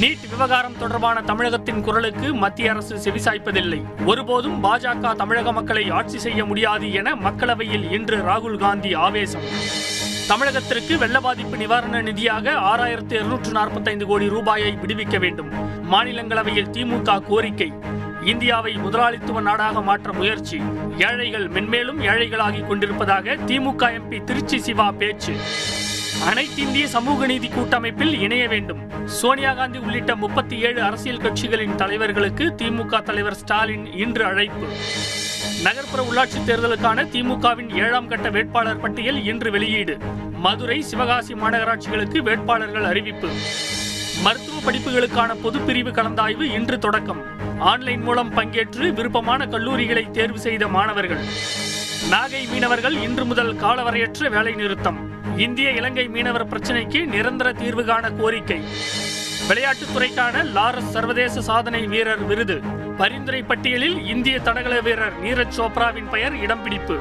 NEET விவகாரம் தொடர்பான தமிழகத்தின் குரலுக்கு மத்திய அரசு செவிசாய்ப்பதில்லை. ஒருபோதும் பாஜக தமிழக மக்களை ஆட்சி செய்ய முடியாது என மக்களவையில் இன்று ராகுல் காந்தி ஆவேசம். தமிழகத்திற்கு வெள்ள பாதிப்பு நிவாரண நிதியாக ஆறாயிரத்து இருநூற்று நாற்பத்தைந்து கோடி ரூபாயை விடுவிக்க வேண்டும். மாநிலங்களவையில் திமுக கோரிக்கை. இந்தியாவை முதலாளித்துவ நாடாக மாற்ற முயற்சி. ஏழைகள் மென்மேலும் ஏழைகளாகிக் கொண்டிருப்பதாக திமுக எம்பி திருச்சி சிவா பேச்சு. அனைத்திந்திய சமூக நீதி கூட்டமைப்பில் இணைய வேண்டும். சோனியா காந்தி உள்ளிட்ட முப்பத்தி ஏழு அரசியல் கட்சிகளின் தலைவர்களுக்கு திமுக தலைவர் ஸ்டாலின் இன்று அழைப்பு. நகர்ப்புற உள்ளாட்சி தேர்தலுக்கான திமுகவின் ஏழாம் கட்ட வேட்பாளர் பட்டியல் இன்று வெளியீடு. மதுரை சிவகாசி மாநகராட்சிகளுக்கு வேட்பாளர்கள் அறிவிப்பு. மருத்துவ படிப்புகளுக்கான பொதுப்பிரிவு கலந்தாய்வு இன்று தொடக்கம். ஆன்லைன் மூலம் பங்கேற்று விருப்பமான கல்லூரிகளை தேர்வு செய்த மாணவர்கள். நாகை மீனவர்கள் இன்று முதல் காலவரையற்ற வேலை நிறுத்தம். இந்திய இலங்கை மீனவர் பிரச்சினைக்கு நிரந்தர தீர்வு காண கோரிக்கை. விளையாட்டுத்துறைக்கான லாரஸ் சர்வதேச சாதனை வீரர் விருது. பரிந்துரை பட்டியலில் இந்திய தடகள வீரர் நீரஜ் சோப்ராவின் பெயர் இடம் பிடிப்பு.